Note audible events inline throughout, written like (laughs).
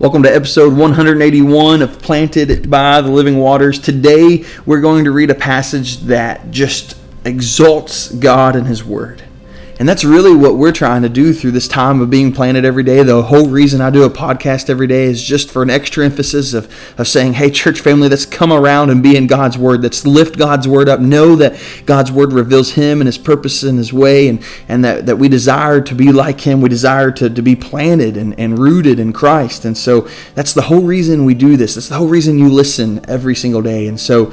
Welcome to episode 181 of Planted by the Living Waters. Today we're going to read a passage that just exalts God and His Word. And that's really what we're trying to do through this time of being planted every day. The whole reason I do a podcast every day is just for an extra emphasis of, of saying, hey, church family, let's come around and be in God's Word. Let's lift God's Word up. Know that God's Word reveals Him and His purpose and His way, and, and that, that we desire to be like Him. We desire to, to be planted and, and rooted in Christ. And so that's the whole reason we do this. That's the whole reason you listen every single day. And so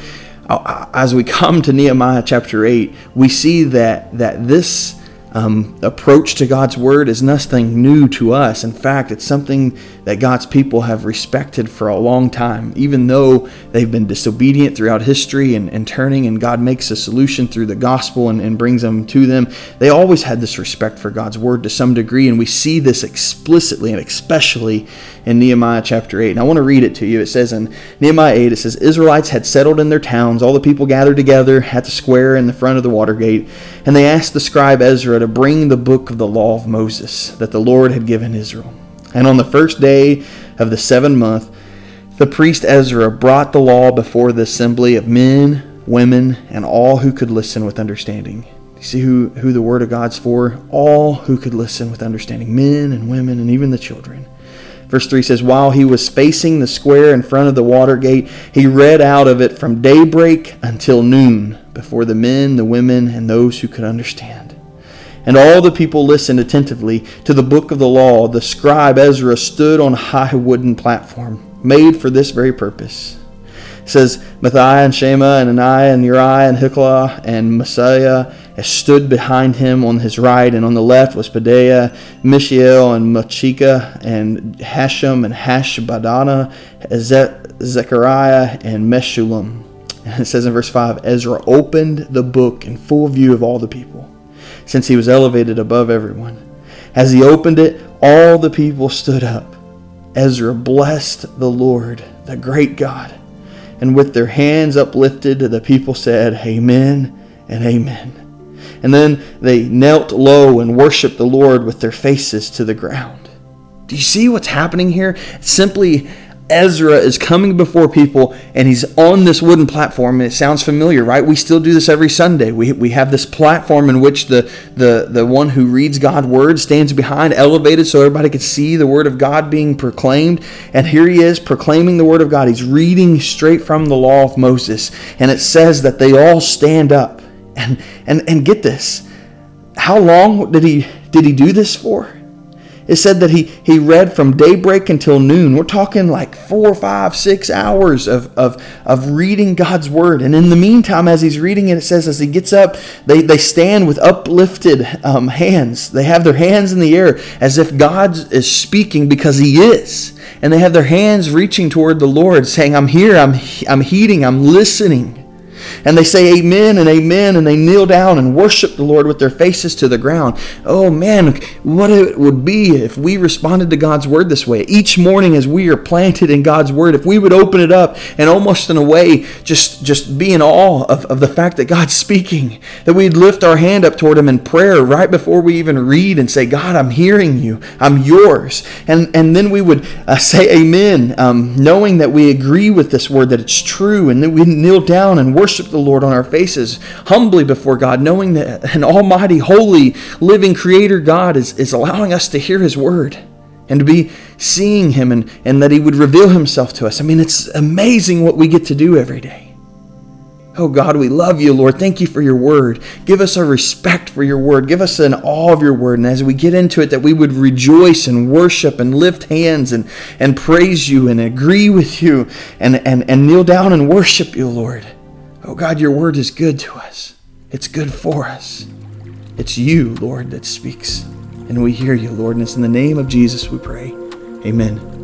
uh, as we come to Nehemiah chapter 8, we see that, that this um, approach to God's Word is nothing new to us. In fact, it's something that God's people have respected for a long time, even though they've been disobedient throughout history and, and turning, and God makes a solution through the gospel and, and brings them to them. They always had this respect for God's Word to some degree, and we see this explicitly and especially in Nehemiah chapter 8. And I want to read it to you. It says in Nehemiah 8, it says, Israelites had settled in their towns. All the people gathered together at the square in the front of the water gate, and they asked the scribe Ezra to bring the book of the law of Moses that the Lord had given Israel. And on the first day of the seventh month, the priest Ezra brought the law before the assembly of men, women, and all who could listen with understanding. You see who, who the word of God's for? All who could listen with understanding men and women and even the children. Verse 3 says, While he was facing the square in front of the water gate, he read out of it from daybreak until noon before the men, the women, and those who could understand. And all the people listened attentively to the book of the law. The scribe Ezra stood on a high wooden platform made for this very purpose. It says, Mattithiah and Shema and Ananiah and Uriah and Hilkiah and Maaseiah stood behind him on his right, and on the left was Pedaiah, Mishael, and Malchijah and Hashum, and Hashbaddanah, Zechariah, and Meshullam. And (laughs) it says in verse 5 Ezra opened the book in full view of all the people since he was elevated above everyone. As he opened it, all the people stood up. Ezra blessed the Lord, the great God. And with their hands uplifted, the people said, Amen and Amen. And then they knelt low and worshiped the Lord with their faces to the ground. Do you see what's happening here? Simply Ezra is coming before people and he's on this wooden platform and it sounds familiar, right? We still do this every Sunday. We, we have this platform in which the, the, the one who reads God's word stands behind, elevated so everybody can see the word of God being proclaimed. And here he is proclaiming the word of God. He's reading straight from the law of Moses. And it says that they all stand up. And, and, and get this. How long did he, did he do this for? It said that he, he read from daybreak until noon. We're talking like four, five, six hours of, of, of reading God's word. And in the meantime, as he's reading it, it says as he gets up, they, they stand with uplifted um, hands. They have their hands in the air as if God is speaking because he is. And they have their hands reaching toward the Lord, saying, I'm here, I'm, I'm heeding, I'm listening. And they say amen and amen, and they kneel down and worship the Lord with their faces to the ground. Oh man, what it would be if we responded to God's word this way. Each morning as we are planted in God's word, if we would open it up and almost in a way just, just be in awe of, of the fact that God's speaking, that we'd lift our hand up toward Him in prayer right before we even read and say, God, I'm hearing you, I'm yours. And, and then we would uh, say amen, um, knowing that we agree with this word, that it's true, and then we kneel down and worship worship the Lord on our faces humbly before God, knowing that an almighty, holy, living creator God is, is allowing us to hear his word and to be seeing him and, and that he would reveal himself to us. I mean, it's amazing what we get to do every day. Oh God, we love you, Lord. Thank you for your word. Give us a respect for your word. Give us an awe of your word. And as we get into it, that we would rejoice and worship and lift hands and, and praise you and agree with you and, and, and kneel down and worship you, Lord. Oh God, your word is good to us. It's good for us. It's you, Lord, that speaks. And we hear you, Lord. And it's in the name of Jesus we pray. Amen.